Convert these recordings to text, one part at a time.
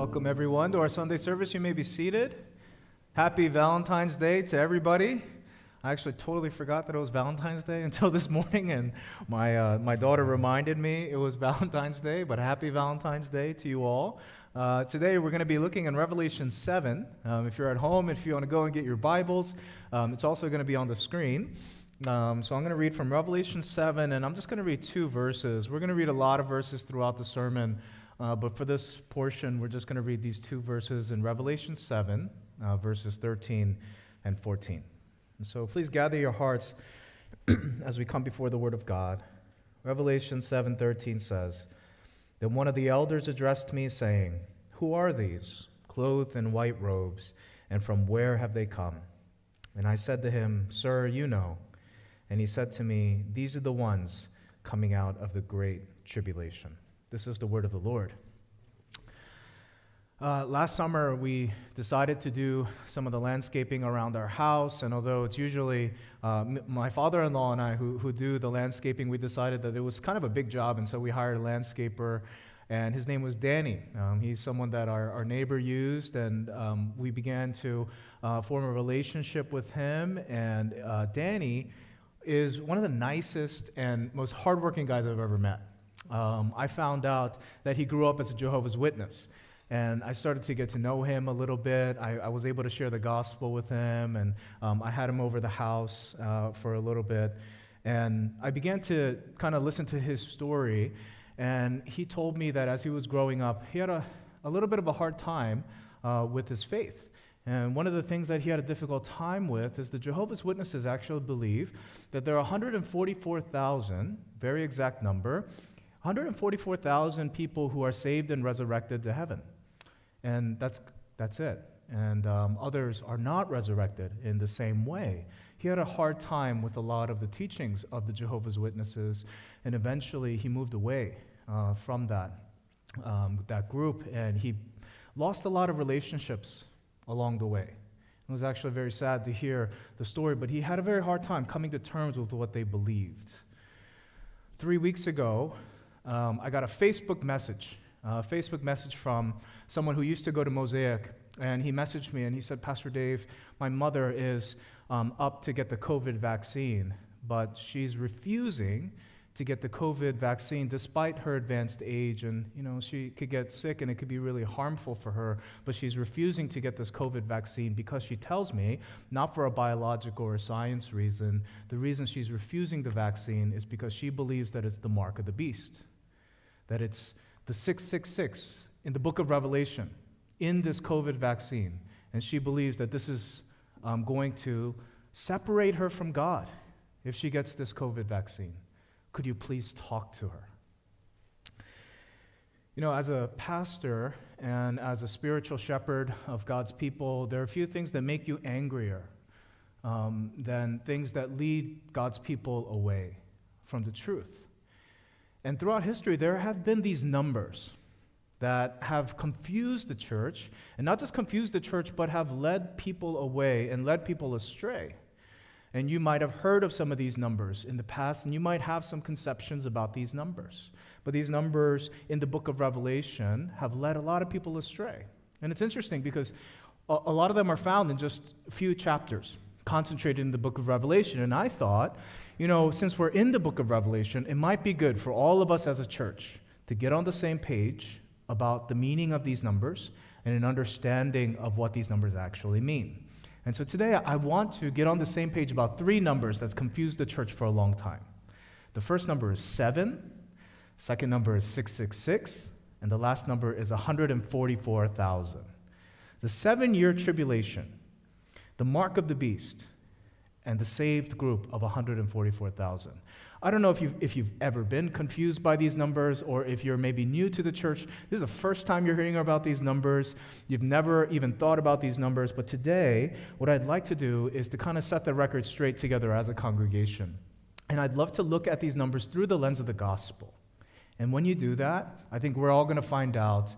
Welcome, everyone, to our Sunday service. You may be seated. Happy Valentine's Day to everybody. I actually totally forgot that it was Valentine's Day until this morning, and my, uh, my daughter reminded me it was Valentine's Day, but happy Valentine's Day to you all. Uh, today, we're going to be looking in Revelation 7. Um, if you're at home, if you want to go and get your Bibles, um, it's also going to be on the screen. Um, so I'm going to read from Revelation 7, and I'm just going to read two verses. We're going to read a lot of verses throughout the sermon. Uh, but for this portion, we're just going to read these two verses in Revelation 7, uh, verses 13 and 14. And so please gather your hearts as we come before the Word of God. Revelation 7:13 says, Then one of the elders addressed me, saying, Who are these, clothed in white robes, and from where have they come? And I said to him, Sir, you know. And he said to me, These are the ones coming out of the great tribulation. This is the word of the Lord. Uh, last summer, we decided to do some of the landscaping around our house, and although it's usually uh, m- my father in law and I who, who do the landscaping, we decided that it was kind of a big job, and so we hired a landscaper, and his name was Danny. Um, he's someone that our, our neighbor used, and um, we began to uh, form a relationship with him, and uh, Danny is one of the nicest and most hardworking guys I've ever met um, I found out that he grew up as a Jehovah's Witness. And I started to get to know him a little bit. I, I was able to share the gospel with him, and um, I had him over the house uh, for a little bit. And I began to kind of listen to his story. And he told me that as he was growing up, he had a, a little bit of a hard time uh, with his faith. And one of the things that he had a difficult time with is the Jehovah's Witnesses actually believe that there are 144,000, very exact number, 144,000 people who are saved and resurrected to heaven. And that's, that's it. And um, others are not resurrected in the same way. He had a hard time with a lot of the teachings of the Jehovah's Witnesses, and eventually he moved away uh, from that, um, that group, and he lost a lot of relationships along the way. It was actually very sad to hear the story, but he had a very hard time coming to terms with what they believed. Three weeks ago, um, I got a Facebook message, a Facebook message from someone who used to go to Mosaic, and he messaged me and he said, Pastor Dave, my mother is um, up to get the COVID vaccine, but she's refusing to get the COVID vaccine despite her advanced age. And, you know, she could get sick and it could be really harmful for her. But she's refusing to get this COVID vaccine because she tells me, not for a biological or science reason, the reason she's refusing the vaccine is because she believes that it's the mark of the beast that it's the 666 in the book of Revelation in this COVID vaccine. And she believes that this is um, going to separate her from God if she gets this COVID vaccine. Could you please talk to her? You know, as a pastor and as a spiritual shepherd of God's people, there are a few things that make you angrier um, than things that lead God's people away from the truth. And throughout history, there have been these numbers that have confused the church, and not just confused the church, but have led people away and led people astray. And you might have heard of some of these numbers in the past, and you might have some conceptions about these numbers. But these numbers in the book of Revelation have led a lot of people astray. And it's interesting because a lot of them are found in just a few chapters, concentrated in the book of Revelation. And I thought you know, since we're in the book of Revelation, it might be good for all of us as a church to get on the same page about the meaning of these numbers and an understanding of what these numbers actually mean. And so today I want to get on the same page about three numbers that's confused the church for a long time. The first number is 7, second number is 666, and the last number is 144,000. The seven year tribulation, the mark of the beast, and the saved group of 144,000. I don't know if you've, if you've ever been confused by these numbers or if you're maybe new to the church. This is the first time you're hearing about these numbers. You've never even thought about these numbers. But today, what I'd like to do is to kind of set the record straight together as a congregation. And I'd love to look at these numbers through the lens of the gospel. And when you do that, I think we're all going to find out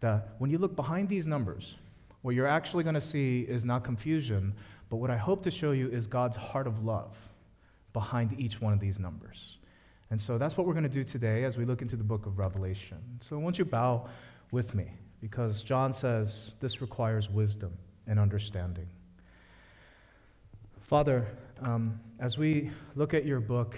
that when you look behind these numbers, what you're actually going to see is not confusion, but what I hope to show you is God's heart of love behind each one of these numbers. And so that's what we're going to do today as we look into the book of Revelation. So I want you to bow with me because John says this requires wisdom and understanding. Father, um, as we look at your book,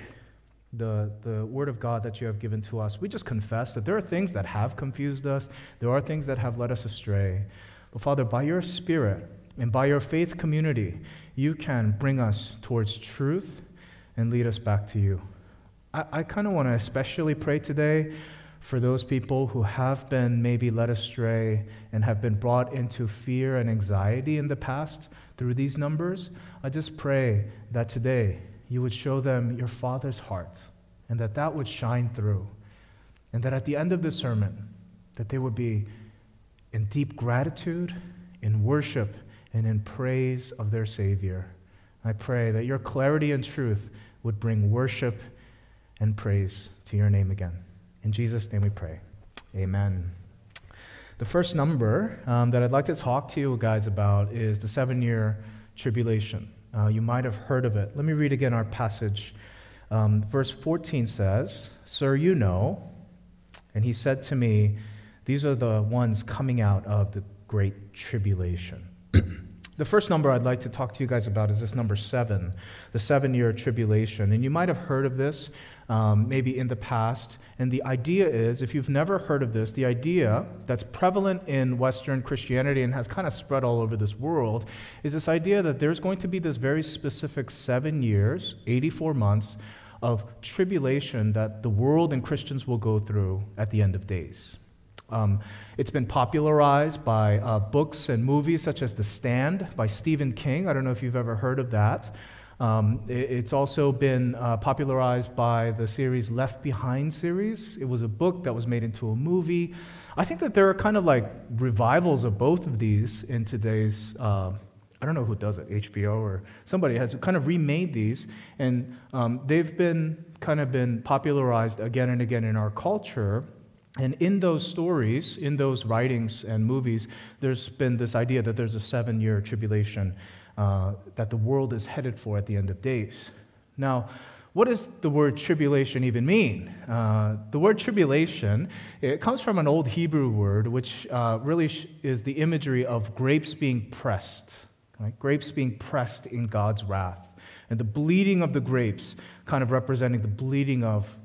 the, the word of God that you have given to us, we just confess that there are things that have confused us, there are things that have led us astray. But Father, by your Spirit and by your faith community, you can bring us towards truth and lead us back to you. I, I kind of want to especially pray today for those people who have been maybe led astray and have been brought into fear and anxiety in the past through these numbers. I just pray that today you would show them your Father's heart and that that would shine through. And that at the end of the sermon, that they would be in deep gratitude, in worship, and in praise of their Savior. I pray that your clarity and truth would bring worship and praise to your name again. In Jesus' name we pray. Amen. The first number um, that I'd like to talk to you guys about is the seven year tribulation. Uh, you might have heard of it. Let me read again our passage. Um, verse 14 says, Sir, you know, and he said to me, These are the ones coming out of the great tribulation. The first number I'd like to talk to you guys about is this number seven, the seven year tribulation. And you might have heard of this um, maybe in the past. And the idea is if you've never heard of this, the idea that's prevalent in Western Christianity and has kind of spread all over this world is this idea that there's going to be this very specific seven years, 84 months, of tribulation that the world and Christians will go through at the end of days. Um, it's been popularized by uh, books and movies such as The Stand by Stephen King. I don't know if you've ever heard of that. Um, it, it's also been uh, popularized by the series Left Behind series. It was a book that was made into a movie. I think that there are kind of like revivals of both of these in today's. Uh, I don't know who does it, HBO or somebody has kind of remade these, and um, they've been kind of been popularized again and again in our culture. And in those stories, in those writings and movies, there's been this idea that there's a seven year tribulation uh, that the world is headed for at the end of days. Now, what does the word tribulation even mean? Uh, the word tribulation, it comes from an old Hebrew word, which uh, really is the imagery of grapes being pressed, right? grapes being pressed in God's wrath. And the bleeding of the grapes kind of representing the bleeding of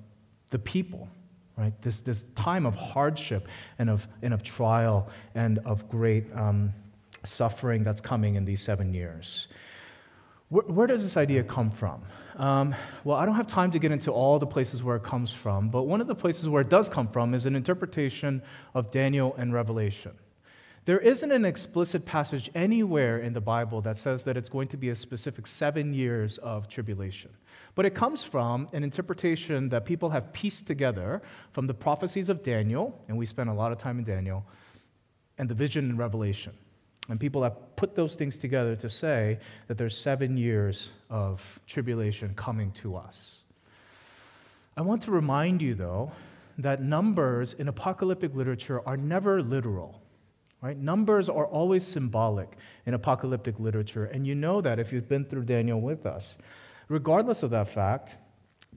the people right? This, this time of hardship and of, and of trial and of great um, suffering that's coming in these seven years. Where, where does this idea come from? Um, well, I don't have time to get into all the places where it comes from, but one of the places where it does come from is an interpretation of Daniel and Revelation. There isn't an explicit passage anywhere in the Bible that says that it's going to be a specific seven years of tribulation. But it comes from an interpretation that people have pieced together from the prophecies of Daniel, and we spent a lot of time in Daniel, and the vision in Revelation. And people have put those things together to say that there's seven years of tribulation coming to us. I want to remind you, though, that numbers in apocalyptic literature are never literal. Right? Numbers are always symbolic in apocalyptic literature, and you know that if you've been through Daniel with us. Regardless of that fact,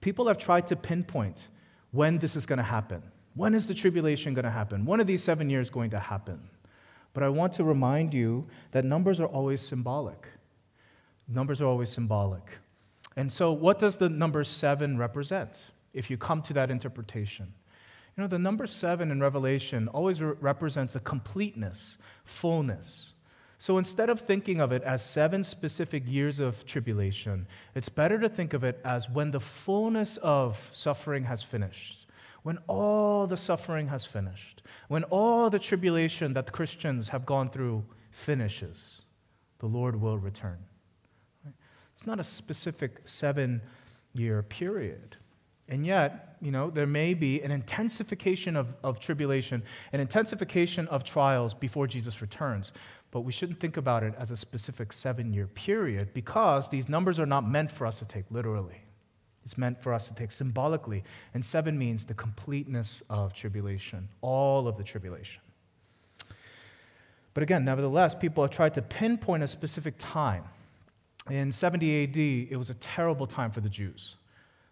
people have tried to pinpoint when this is going to happen. When is the tribulation going to happen? When are these seven years going to happen? But I want to remind you that numbers are always symbolic. Numbers are always symbolic. And so, what does the number seven represent if you come to that interpretation? You know, the number seven in Revelation always re- represents a completeness, fullness. So instead of thinking of it as seven specific years of tribulation, it's better to think of it as when the fullness of suffering has finished, when all the suffering has finished, when all the tribulation that Christians have gone through finishes, the Lord will return. It's not a specific seven year period. And yet, you know, there may be an intensification of, of tribulation, an intensification of trials before Jesus returns. But we shouldn't think about it as a specific seven year period because these numbers are not meant for us to take literally. It's meant for us to take symbolically. And seven means the completeness of tribulation, all of the tribulation. But again, nevertheless, people have tried to pinpoint a specific time. In 70 AD, it was a terrible time for the Jews.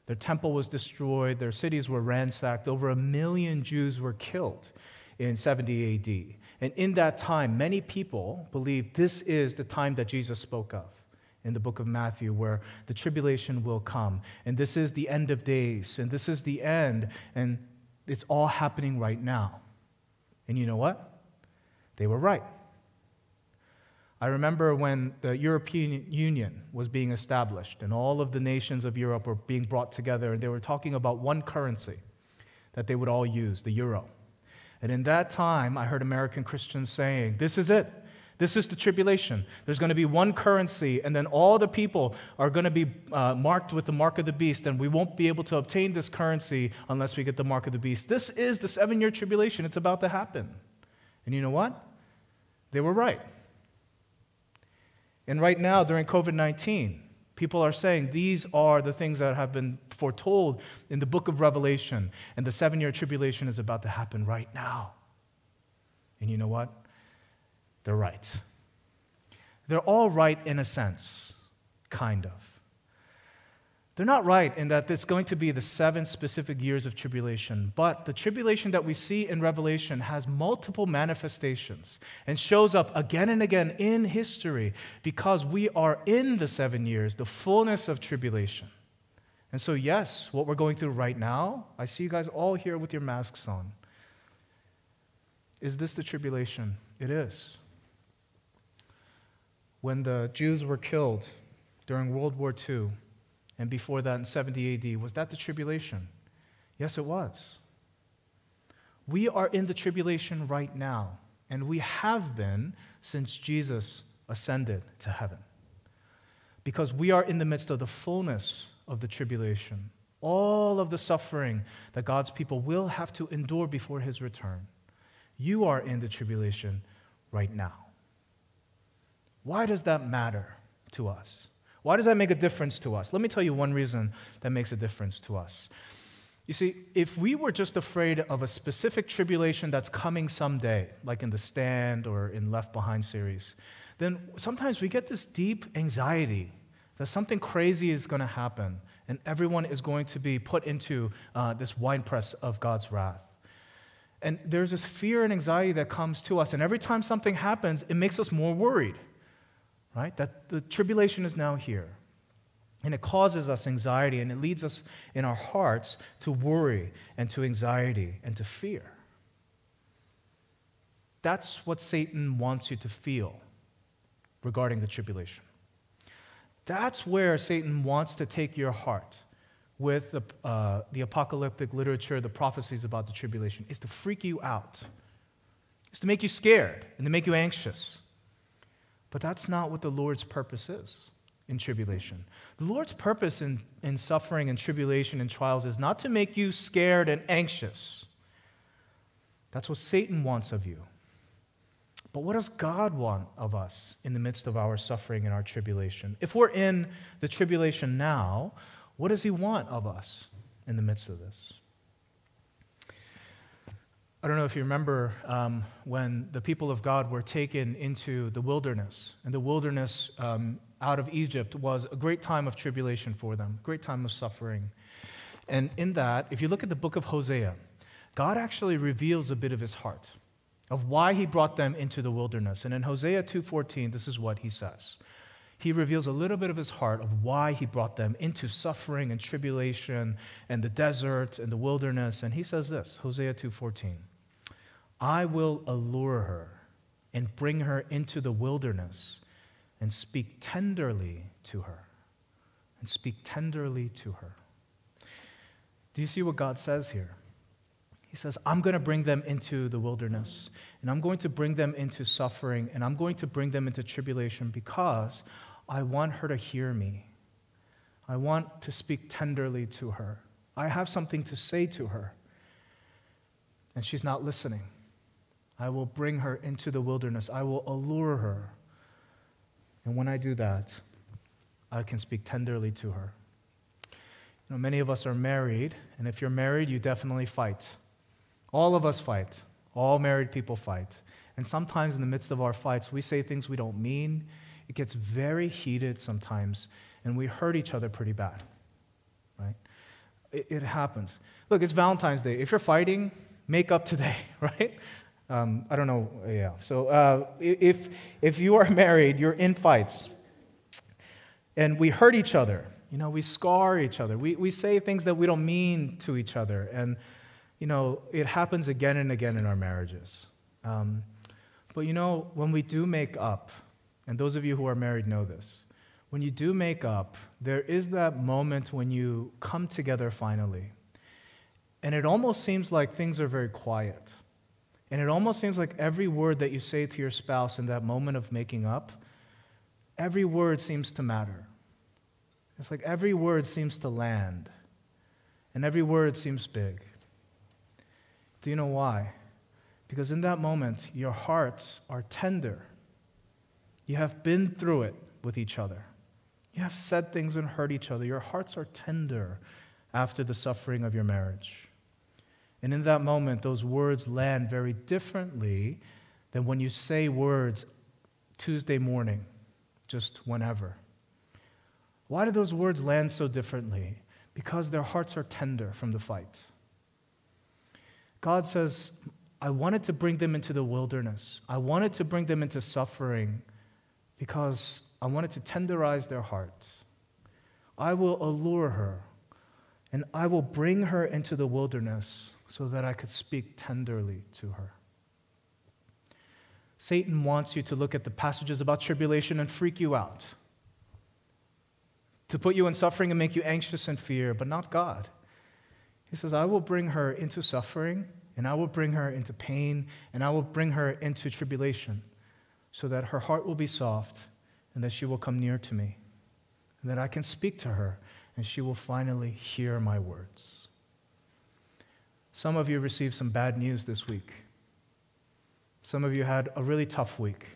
Their temple was destroyed, their cities were ransacked, over a million Jews were killed in 70 AD. And in that time, many people believe this is the time that Jesus spoke of in the book of Matthew, where the tribulation will come. And this is the end of days. And this is the end. And it's all happening right now. And you know what? They were right. I remember when the European Union was being established and all of the nations of Europe were being brought together, and they were talking about one currency that they would all use, the euro. And in that time, I heard American Christians saying, This is it. This is the tribulation. There's going to be one currency, and then all the people are going to be uh, marked with the mark of the beast, and we won't be able to obtain this currency unless we get the mark of the beast. This is the seven year tribulation. It's about to happen. And you know what? They were right. And right now, during COVID 19, people are saying these are the things that have been foretold in the book of Revelation, and the seven year tribulation is about to happen right now. And you know what? They're right. They're all right in a sense, kind of. They're not right in that it's going to be the seven specific years of tribulation, but the tribulation that we see in Revelation has multiple manifestations and shows up again and again in history because we are in the seven years, the fullness of tribulation. And so, yes, what we're going through right now, I see you guys all here with your masks on. Is this the tribulation? It is. When the Jews were killed during World War II, and before that in 70 AD. Was that the tribulation? Yes, it was. We are in the tribulation right now, and we have been since Jesus ascended to heaven. Because we are in the midst of the fullness of the tribulation, all of the suffering that God's people will have to endure before his return. You are in the tribulation right now. Why does that matter to us? Why does that make a difference to us? Let me tell you one reason that makes a difference to us. You see, if we were just afraid of a specific tribulation that's coming someday, like in The Stand or in Left Behind series, then sometimes we get this deep anxiety that something crazy is going to happen and everyone is going to be put into uh, this winepress of God's wrath. And there's this fear and anxiety that comes to us, and every time something happens, it makes us more worried right? That the tribulation is now here. And it causes us anxiety and it leads us in our hearts to worry and to anxiety and to fear. That's what Satan wants you to feel regarding the tribulation. That's where Satan wants to take your heart with the, uh, the apocalyptic literature, the prophecies about the tribulation, is to freak you out, is to make you scared and to make you anxious. But that's not what the Lord's purpose is in tribulation. The Lord's purpose in, in suffering and tribulation and trials is not to make you scared and anxious. That's what Satan wants of you. But what does God want of us in the midst of our suffering and our tribulation? If we're in the tribulation now, what does He want of us in the midst of this? I don't know if you remember um, when the people of God were taken into the wilderness. And the wilderness um, out of Egypt was a great time of tribulation for them, great time of suffering. And in that, if you look at the book of Hosea, God actually reveals a bit of his heart of why he brought them into the wilderness. And in Hosea 2:14, this is what he says. He reveals a little bit of his heart of why he brought them into suffering and tribulation and the desert and the wilderness. And he says this, Hosea 2:14. I will allure her and bring her into the wilderness and speak tenderly to her. And speak tenderly to her. Do you see what God says here? He says, I'm going to bring them into the wilderness, and I'm going to bring them into suffering, and I'm going to bring them into tribulation because I want her to hear me. I want to speak tenderly to her. I have something to say to her, and she's not listening. I will bring her into the wilderness. I will allure her. And when I do that, I can speak tenderly to her. You know, many of us are married, and if you're married, you definitely fight. All of us fight. All married people fight. And sometimes in the midst of our fights, we say things we don't mean. It gets very heated sometimes, and we hurt each other pretty bad. Right? It, it happens. Look, it's Valentine's Day. If you're fighting, make up today, right? Um, I don't know. Yeah. So uh, if, if you are married, you're in fights, and we hurt each other. You know, we scar each other. We, we say things that we don't mean to each other. And, you know, it happens again and again in our marriages. Um, but, you know, when we do make up, and those of you who are married know this, when you do make up, there is that moment when you come together finally. And it almost seems like things are very quiet. And it almost seems like every word that you say to your spouse in that moment of making up, every word seems to matter. It's like every word seems to land, and every word seems big. Do you know why? Because in that moment, your hearts are tender. You have been through it with each other. You have said things and hurt each other. Your hearts are tender after the suffering of your marriage. And in that moment, those words land very differently than when you say words Tuesday morning, just whenever. Why do those words land so differently? Because their hearts are tender from the fight. God says, I wanted to bring them into the wilderness. I wanted to bring them into suffering because I wanted to tenderize their hearts. I will allure her and I will bring her into the wilderness so that I could speak tenderly to her. Satan wants you to look at the passages about tribulation and freak you out, to put you in suffering and make you anxious and fear, but not God. He says, I will bring her into suffering, and I will bring her into pain, and I will bring her into tribulation, so that her heart will be soft and that she will come near to me, and that I can speak to her, and she will finally hear my words. Some of you received some bad news this week. Some of you had a really tough week.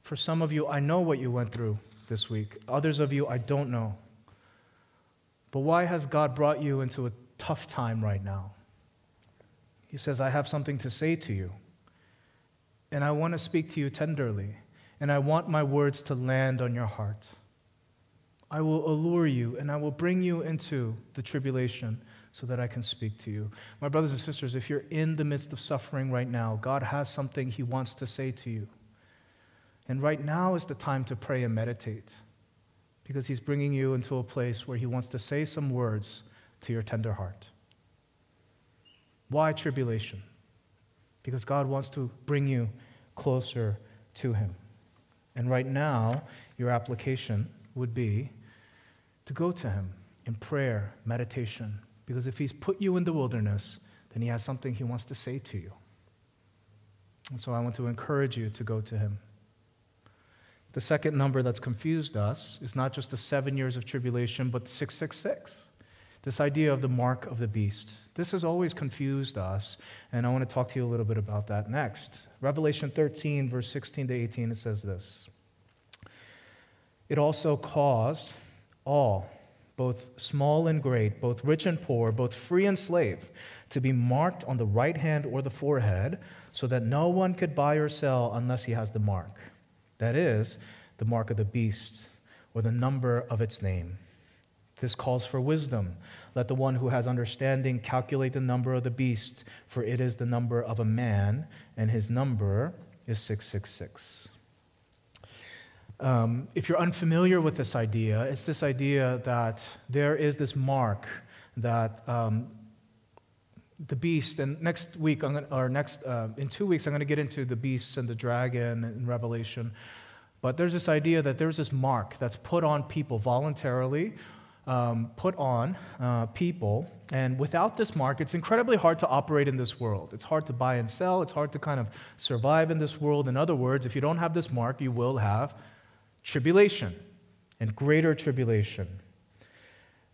For some of you, I know what you went through this week. Others of you, I don't know. But why has God brought you into a tough time right now? He says, I have something to say to you, and I want to speak to you tenderly and I want my words to land on your heart. I will allure you and I will bring you into the tribulation so that I can speak to you. My brothers and sisters, if you're in the midst of suffering right now, God has something He wants to say to you. And right now is the time to pray and meditate because He's bringing you into a place where He wants to say some words to your tender heart. Why tribulation? Because God wants to bring you closer to Him. And right now, your application would be to go to Him in prayer, meditation, because if He's put you in the wilderness, then He has something He wants to say to you. And so I want to encourage you to go to Him. The second number that's confused us is not just the seven years of tribulation, but 666. This idea of the mark of the beast. This has always confused us, and I want to talk to you a little bit about that next. Revelation 13, verse 16 to 18, it says this It also caused all, both small and great, both rich and poor, both free and slave, to be marked on the right hand or the forehead, so that no one could buy or sell unless he has the mark. That is, the mark of the beast or the number of its name. This calls for wisdom. Let the one who has understanding calculate the number of the beast, for it is the number of a man, and his number is 666. Um, if you're unfamiliar with this idea, it's this idea that there is this mark that um, the beast, and next week, gonna, or next, uh, in two weeks, I'm going to get into the beasts and the dragon in Revelation. But there's this idea that there's this mark that's put on people voluntarily um, put on uh, people. And without this mark, it's incredibly hard to operate in this world. It's hard to buy and sell. It's hard to kind of survive in this world. In other words, if you don't have this mark, you will have tribulation and greater tribulation.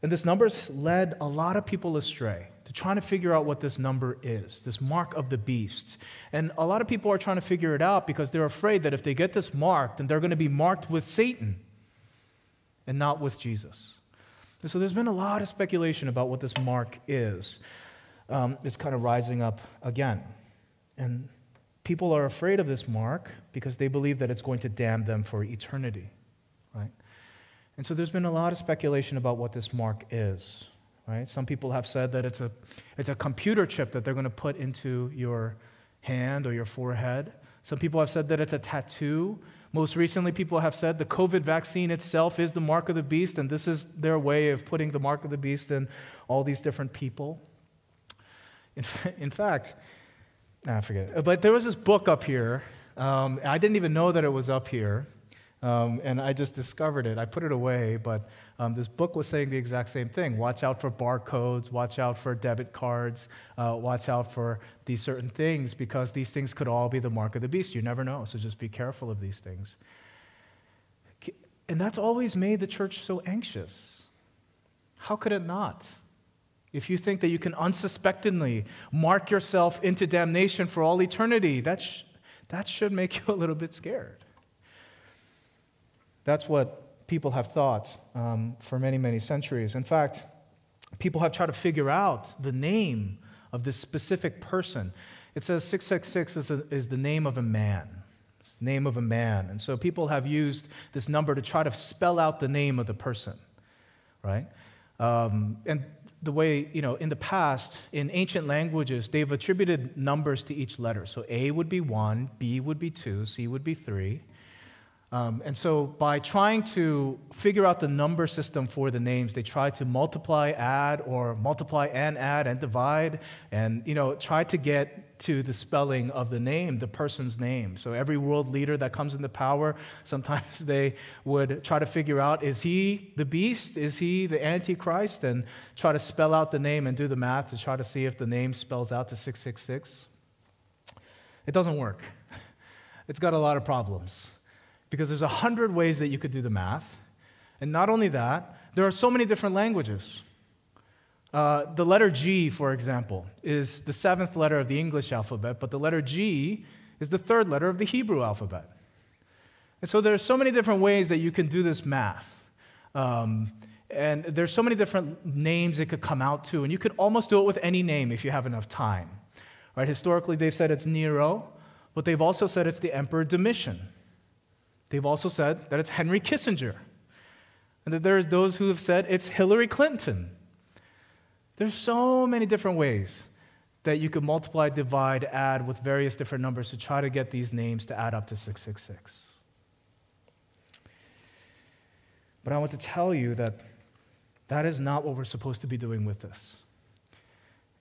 And this number has led a lot of people astray to trying to figure out what this number is, this mark of the beast. And a lot of people are trying to figure it out because they're afraid that if they get this mark, then they're going to be marked with Satan and not with Jesus. And so there's been a lot of speculation about what this mark is. Um, it's kind of rising up again. And people are afraid of this mark because they believe that it's going to damn them for eternity, right? And so there's been a lot of speculation about what this mark is, right? Some people have said that it's a, it's a computer chip that they're going to put into your, hand or your forehead. Some people have said that it's a tattoo. Most recently, people have said the COVID vaccine itself is the mark of the beast, and this is their way of putting the mark of the beast in all these different people. In, in fact, nah, forget it. But there was this book up here. Um, I didn't even know that it was up here. Um, and I just discovered it. I put it away, but um, this book was saying the exact same thing. Watch out for barcodes, watch out for debit cards, uh, watch out for these certain things because these things could all be the mark of the beast. You never know, so just be careful of these things. And that's always made the church so anxious. How could it not? If you think that you can unsuspectingly mark yourself into damnation for all eternity, that, sh- that should make you a little bit scared. That's what people have thought um, for many, many centuries. In fact, people have tried to figure out the name of this specific person. It says 666 is the, is the name of a man. It's the name of a man. And so people have used this number to try to spell out the name of the person, right? Um, and the way, you know, in the past, in ancient languages, they've attributed numbers to each letter. So A would be one, B would be two, C would be three. Um, and so, by trying to figure out the number system for the names, they try to multiply, add, or multiply and add and divide, and you know, try to get to the spelling of the name, the person's name. So every world leader that comes into power, sometimes they would try to figure out: is he the beast? Is he the antichrist? And try to spell out the name and do the math to try to see if the name spells out to six six six. It doesn't work. It's got a lot of problems because there's a hundred ways that you could do the math. And not only that, there are so many different languages. Uh, the letter G, for example, is the seventh letter of the English alphabet, but the letter G is the third letter of the Hebrew alphabet. And so there are so many different ways that you can do this math. Um, and there's so many different names it could come out to, and you could almost do it with any name if you have enough time. Right? Historically, they've said it's Nero, but they've also said it's the Emperor Domitian. They've also said that it's Henry Kissinger, and that there's those who have said it's Hillary Clinton. There's so many different ways that you could multiply, divide, add with various different numbers to try to get these names to add up to 666. But I want to tell you that that is not what we're supposed to be doing with this.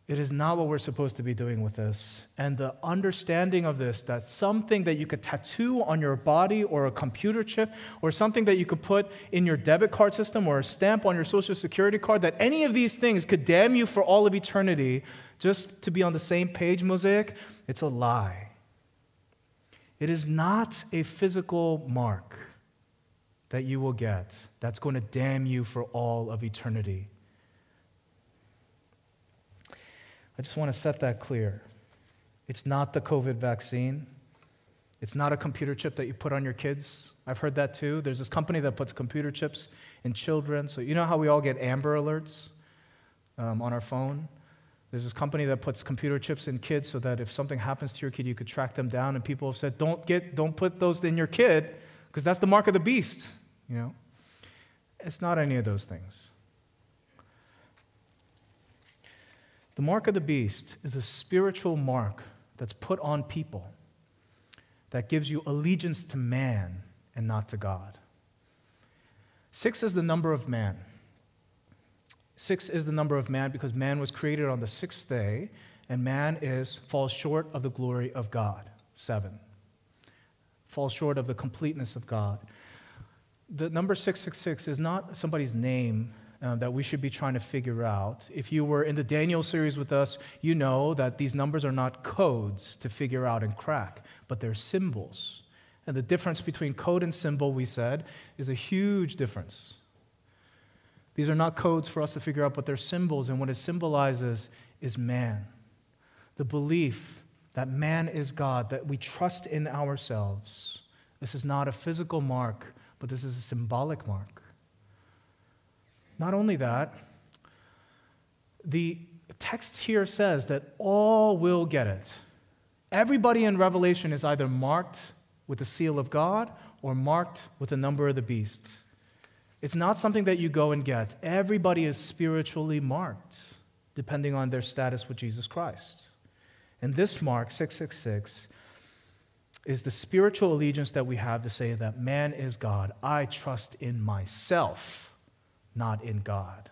It is not what we're supposed to be doing with this. And the understanding of this that something that you could tattoo on your body or a computer chip or something that you could put in your debit card system or a stamp on your social security card, that any of these things could damn you for all of eternity just to be on the same page, Mosaic, it's a lie. It is not a physical mark that you will get that's going to damn you for all of eternity. I just want to set that clear. It's not the COVID vaccine. It's not a computer chip that you put on your kids. I've heard that too. There's this company that puts computer chips in children. So, you know how we all get Amber Alerts um, on our phone? There's this company that puts computer chips in kids so that if something happens to your kid, you could track them down. And people have said, don't, get, don't put those in your kid because that's the mark of the beast. You know? It's not any of those things. The mark of the beast is a spiritual mark that's put on people that gives you allegiance to man and not to God. Six is the number of man. Six is the number of man because man was created on the sixth day, and man is falls short of the glory of God. Seven. Falls short of the completeness of God. The number 666 is not somebody's name uh, that we should be trying to figure out. If you were in the Daniel series with us, you know that these numbers are not codes to figure out and crack, but they're symbols. And the difference between code and symbol, we said, is a huge difference. These are not codes for us to figure out, but they're symbols, and what it symbolizes is man. The belief that man is God, that we trust in ourselves. This is not a physical mark, but this is a symbolic mark. Not only that, the text here says that all will get it. Everybody in Revelation is either marked with the seal of God or marked with the number of the beast. It's not something that you go and get. Everybody is spiritually marked, depending on their status with Jesus Christ. And this mark, 666, is the spiritual allegiance that we have to say that man is God. I trust in myself, not in God.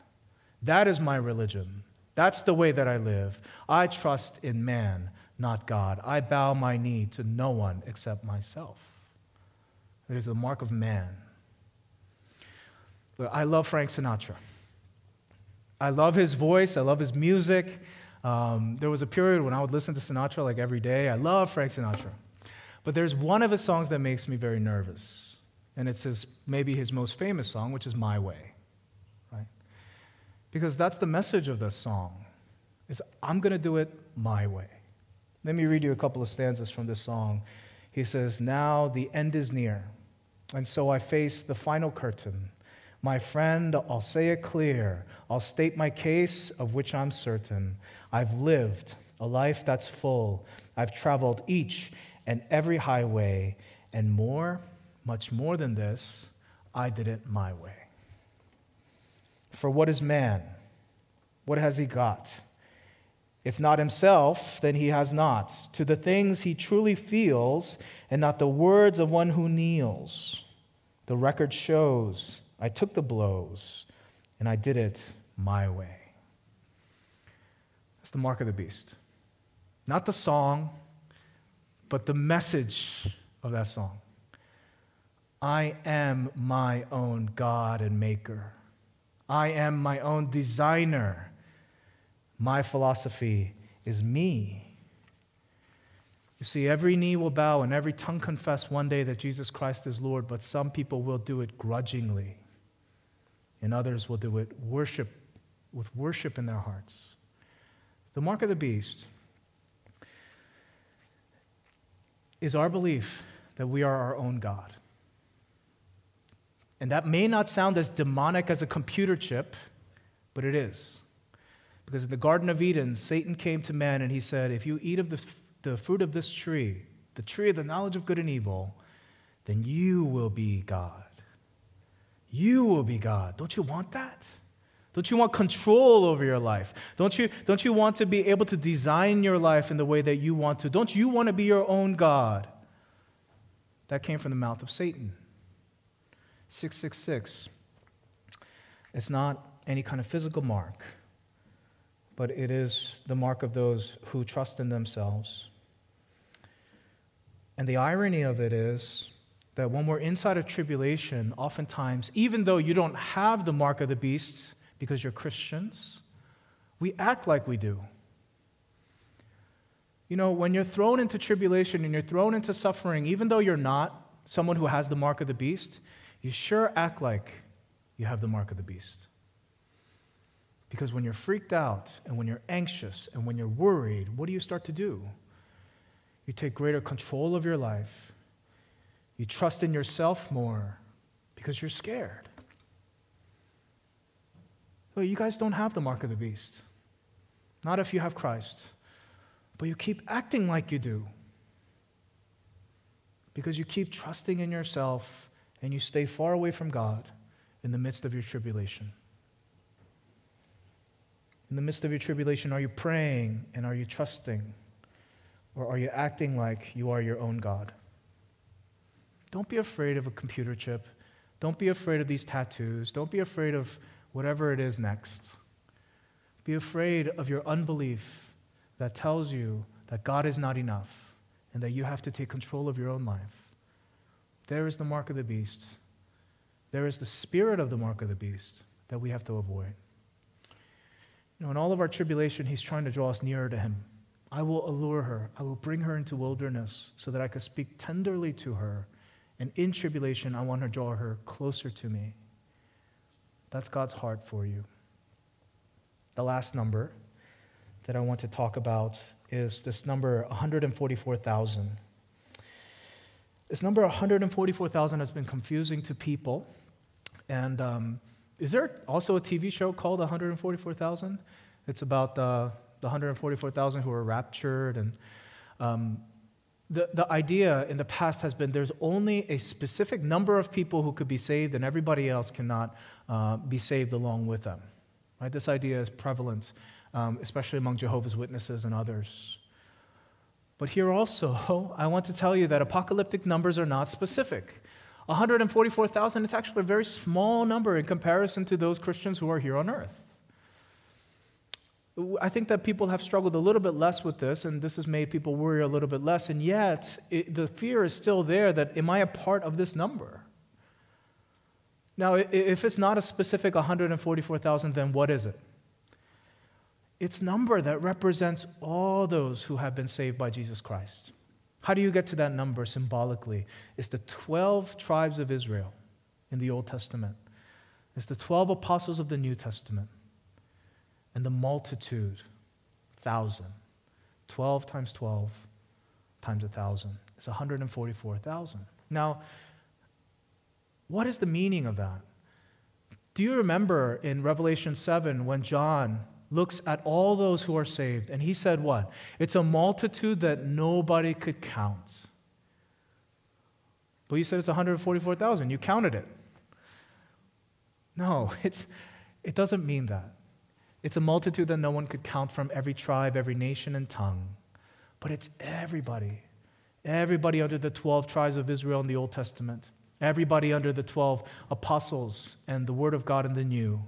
That is my religion. That's the way that I live. I trust in man, not God. I bow my knee to no one except myself. It is the mark of man. I love Frank Sinatra. I love his voice, I love his music. Um, there was a period when I would listen to Sinatra like every day. I love Frank Sinatra. But there's one of his songs that makes me very nervous. And it's his, maybe his most famous song, which is My Way. Because that's the message of this song. Is I'm going to do it my way. Let me read you a couple of stanzas from this song. He says, Now the end is near, and so I face the final curtain. My friend, I'll say it clear. I'll state my case, of which I'm certain. I've lived a life that's full. I've traveled each and every highway, and more, much more than this, I did it my way. For what is man? What has he got? If not himself, then he has not. To the things he truly feels, and not the words of one who kneels. The record shows I took the blows, and I did it my way. That's the mark of the beast. Not the song, but the message of that song. I am my own God and maker. I am my own designer. My philosophy is me. You see, every knee will bow and every tongue confess one day that Jesus Christ is Lord, but some people will do it grudgingly and others will do it worship with worship in their hearts. The mark of the beast is our belief that we are our own God. And that may not sound as demonic as a computer chip, but it is. Because in the Garden of Eden, Satan came to man and he said, If you eat of the, the fruit of this tree, the tree of the knowledge of good and evil, then you will be God. You will be God. Don't you want that? Don't you want control over your life? Don't you, don't you want to be able to design your life in the way that you want to? Don't you want to be your own God? That came from the mouth of Satan. 666. It's not any kind of physical mark, but it is the mark of those who trust in themselves. And the irony of it is that when we're inside of tribulation, oftentimes, even though you don't have the mark of the beast because you're Christians, we act like we do. You know, when you're thrown into tribulation and you're thrown into suffering, even though you're not someone who has the mark of the beast, you sure act like you have the mark of the beast. Because when you're freaked out and when you're anxious and when you're worried, what do you start to do? You take greater control of your life you trust in yourself more because you're scared. Well, you guys don't have the mark of the beast. Not if you have Christ. But you keep acting like you do because you keep trusting in yourself and you stay far away from God in the midst of your tribulation. In the midst of your tribulation, are you praying and are you trusting? Or are you acting like you are your own God? Don't be afraid of a computer chip. Don't be afraid of these tattoos. Don't be afraid of whatever it is next. Be afraid of your unbelief that tells you that God is not enough and that you have to take control of your own life. There is the mark of the beast. There is the spirit of the mark of the beast that we have to avoid. You know, in all of our tribulation, he's trying to draw us nearer to him. I will allure her. I will bring her into wilderness so that I can speak tenderly to her and in tribulation, I want to draw her closer to me. That's God's heart for you. The last number that I want to talk about is this number 144,000. This number 144,000 has been confusing to people. And um, is there also a TV show called 144,000? It's about the, the 144,000 who were raptured. And um, the, the idea in the past has been there's only a specific number of people who could be saved, and everybody else cannot uh, be saved along with them. Right? This idea is prevalent, um, especially among Jehovah's Witnesses and others. But here also, I want to tell you that apocalyptic numbers are not specific. 144,000 is actually a very small number in comparison to those Christians who are here on earth. I think that people have struggled a little bit less with this, and this has made people worry a little bit less. And yet, it, the fear is still there that, am I a part of this number? Now, if it's not a specific 144,000, then what is it? It's number that represents all those who have been saved by Jesus Christ. How do you get to that number symbolically? It's the 12 tribes of Israel in the Old Testament. It's the 12 apostles of the New Testament and the multitude, thousand. 12 times 12 times a thousand It's 144,000. Now, what is the meaning of that? Do you remember in Revelation 7 when John looks at all those who are saved and he said, What? It's a multitude that nobody could count. But you said it's 144,000. You counted it. No, it's, it doesn't mean that. It's a multitude that no one could count from every tribe, every nation, and tongue. But it's everybody. Everybody under the 12 tribes of Israel in the Old Testament. Everybody under the 12 apostles and the Word of God in the New.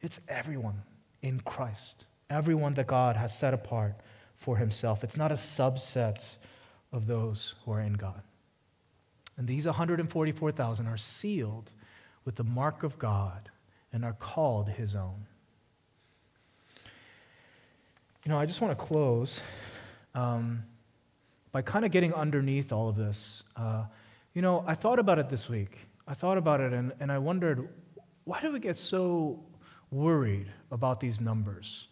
It's everyone in Christ. Everyone that God has set apart for Himself. It's not a subset of those who are in God. And these 144,000 are sealed with the mark of God and are called His own. You know, I just want to close um, by kind of getting underneath all of this. Uh, you know, I thought about it this week. I thought about it and, and I wondered why do we get so worried about these numbers?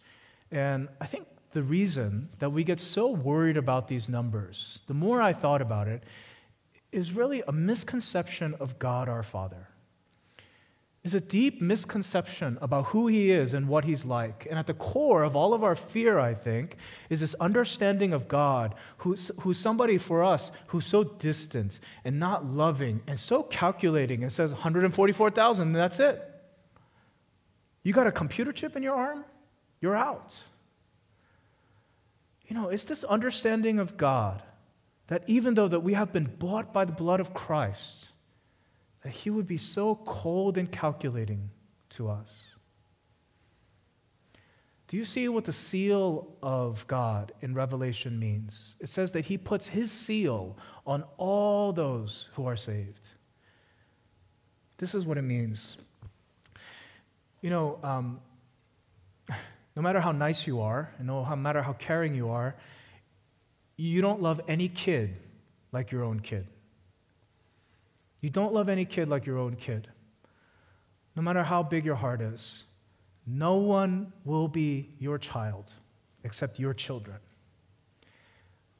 And I think the reason that we get so worried about these numbers, the more I thought about it, is really a misconception of God our Father is a deep misconception about who he is and what he's like. And at the core of all of our fear, I think, is this understanding of God, who's, who's somebody for us who's so distant and not loving and so calculating and says 144,000, that's it. You got a computer chip in your arm? You're out. You know, it's this understanding of God that even though that we have been bought by the blood of Christ, that he would be so cold and calculating to us. Do you see what the seal of God in Revelation means? It says that he puts his seal on all those who are saved. This is what it means. You know, um, no matter how nice you are, and no matter how caring you are, you don't love any kid like your own kid. You don't love any kid like your own kid. No matter how big your heart is, no one will be your child except your children.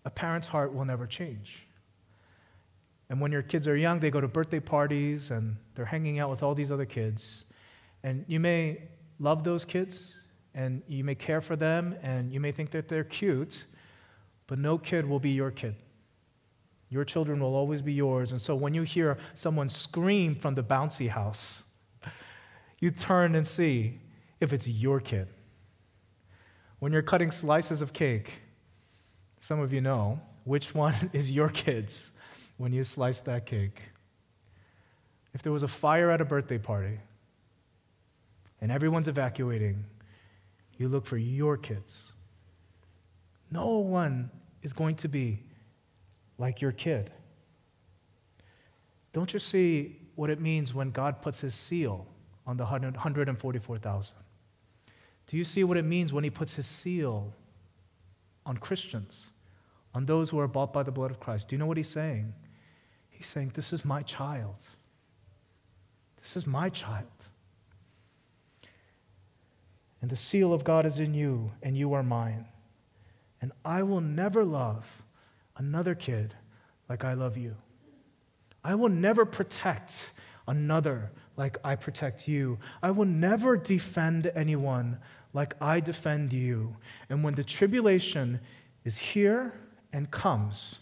A parent's heart will never change. And when your kids are young, they go to birthday parties and they're hanging out with all these other kids. And you may love those kids and you may care for them and you may think that they're cute, but no kid will be your kid. Your children will always be yours. And so when you hear someone scream from the bouncy house, you turn and see if it's your kid. When you're cutting slices of cake, some of you know which one is your kid's when you slice that cake. If there was a fire at a birthday party and everyone's evacuating, you look for your kids. No one is going to be like your kid. Don't you see what it means when God puts his seal on the 144,000? Do you see what it means when he puts his seal on Christians, on those who are bought by the blood of Christ? Do you know what he's saying? He's saying, This is my child. This is my child. And the seal of God is in you, and you are mine. And I will never love another kid like I love you. I will never protect another like I protect you. I will never defend anyone like I defend you. And when the tribulation is here and comes,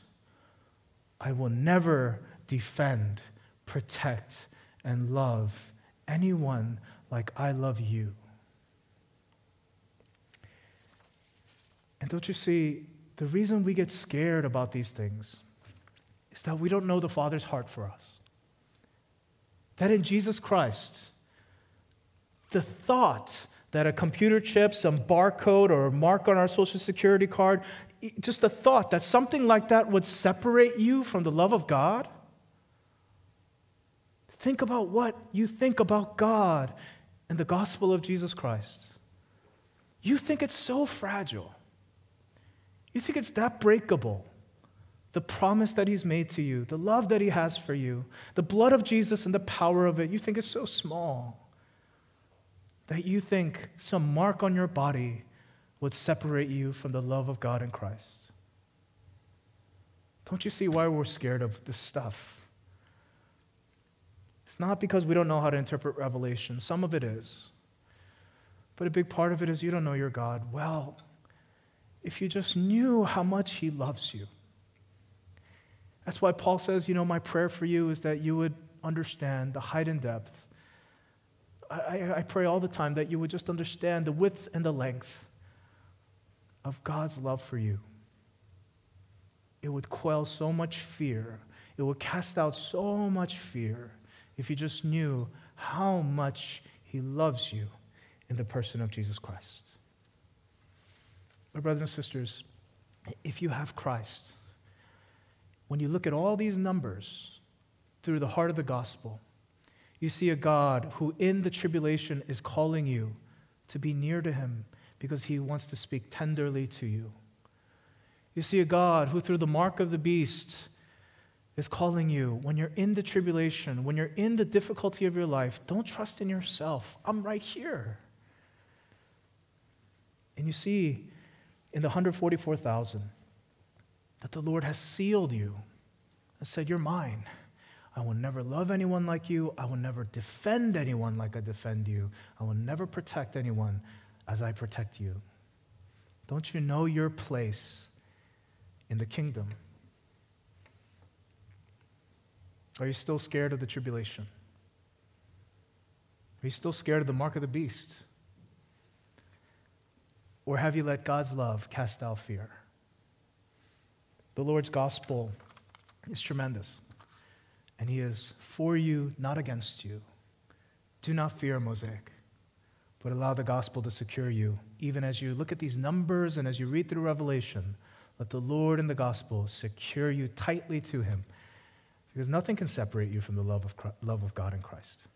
I will never defend, protect, and love anyone like I love you. And don't you see the reason we get scared about these things is that we don't know the Father's heart for us. That in Jesus Christ, the thought that a computer chip, some barcode, or a mark on our social security card, just the thought that something like that would separate you from the love of God. Think about what you think about God and the gospel of Jesus Christ. You think it's so fragile. You think it's that breakable. The promise that He's made to you, the love that He has for you, the blood of Jesus and the power of it, you think it's so small that you think some mark on your body would separate you from the love of God in Christ. Don't you see why we're scared of this stuff? It's not because we don't know how to interpret Revelation, some of it is. But a big part of it is you don't know your God well. If you just knew how much He loves you. That's why Paul says, you know, my prayer for you is that you would understand the height and depth. I, I, pray all the time that you would just understand the width and the length of God's love for you. It would quell so much fear, it would cast out so much fear if you just knew how much He loves you in the person of Jesus Christ. My brothers and sisters, if you have Christ, when you look at all these numbers through the heart of the gospel, you see a God who, in the tribulation, is calling you to be near to Him because He wants to speak tenderly to you. You see a God who, through the mark of the beast, is calling you when you're in the tribulation, when you're in the difficulty of your life, don't trust in yourself. I'm right here. And you see in the 144,000 that the Lord has sealed you and said, You're mine. I will never love anyone like you. I will never defend anyone like I defend you. I will never protect anyone as I protect you. Don't you know your place in the kingdom? Are you still scared of the tribulation? Are you still scared of the mark of the beast? Or have you let God's love cast out fear? The Lord's gospel is tremendous, and He is for you, not against you. Do not fear, Mosaic, but allow the gospel to secure you. Even as you look at these numbers and as you read through Revelation, let the Lord and the gospel secure you tightly to Him because nothing can separate you from the love of, Christ, love of God in Christ.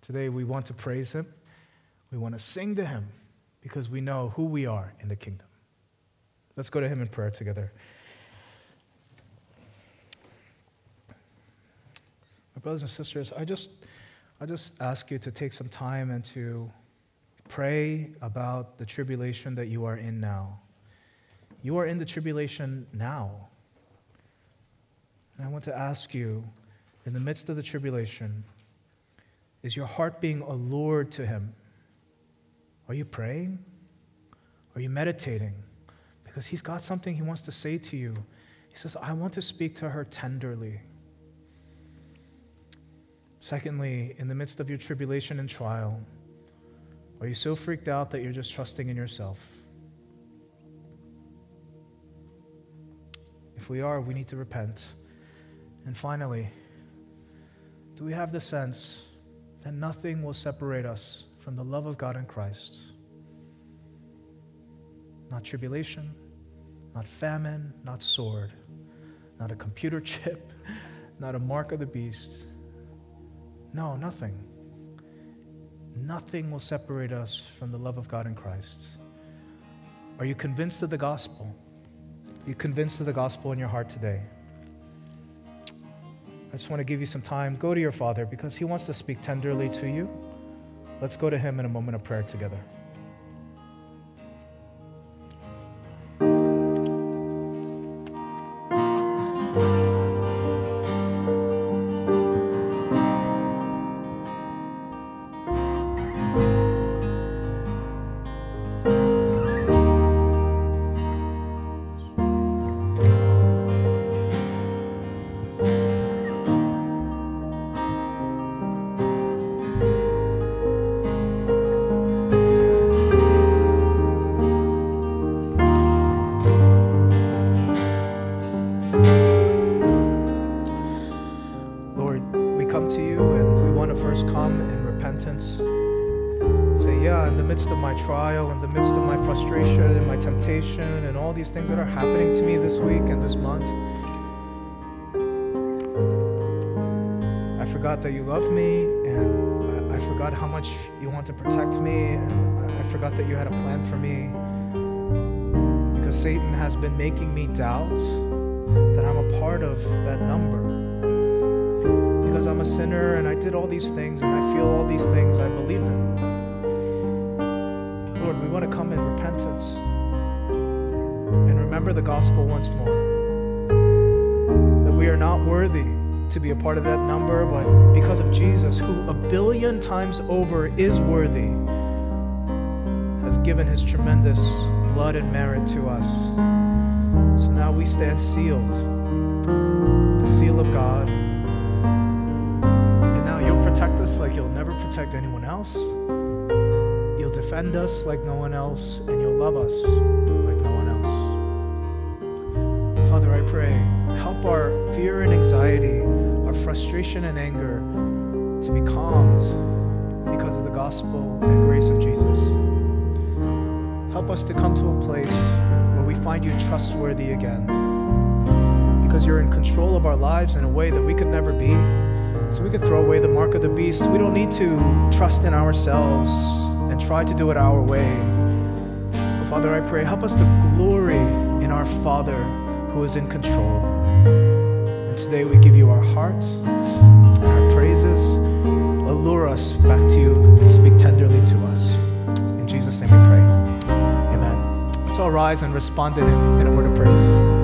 Today, we want to praise Him. We want to sing to Him because we know who we are in the kingdom. Let's go to Him in prayer together. My brothers and sisters, I just, I just ask you to take some time and to pray about the tribulation that you are in now. You are in the tribulation now. And I want to ask you, in the midst of the tribulation, is your heart being allured to Him? Are you praying? Are you meditating? Because He's got something He wants to say to you. He says, I want to speak to her tenderly. Secondly, in the midst of your tribulation and trial, are you so freaked out that you're just trusting in yourself? If we are, we need to repent. And finally, do we have the sense that nothing will separate us from the love of God in Christ? Not tribulation, not famine, not sword, not a computer chip, not a mark of the beast. No, nothing. Nothing will separate us from the love of God in Christ. Are you convinced of the gospel? Are you convinced of the gospel in your heart today? I just want to give you some time. Go to your Father because He wants to speak tenderly to you. Let's go to Him in a moment of prayer together. Trial, in the midst of my frustration and my temptation, and all these things that are happening to me this week and this month, I forgot that you love me, and I, forgot how much you want to protect me, and I, I forgot that you had a plan for me. Because Satan has been making me doubt that I'm a part of that number. Because I'm a sinner and I did all these things and I feel all these things, I believe them. Remember the gospel once more. That we are not worthy to be a part of that number, but because of Jesus, who a billion times over is worthy, has given his tremendous blood and merit to us. So now we stand sealed, the seal of God. And now you'll protect us like you'll never protect anyone else. You'll defend us like no one else, and you'll love us pray, help our fear and anxiety, our frustration and anger to be calmed because of the gospel and grace of Jesus. Help us to come to a place where we find you trustworthy again because you're in control of our lives in a way that we could never be. So we could throw away the mark of the beast. We don't need to trust in ourselves and try to do it our way. But Father, I pray, help us to glory in our Father who is in control. And today we give you our heart our praises. Allure us back to you and speak tenderly to us. In Jesus' name we pray. Amen. Let's all rise and respond in, in a word of praise.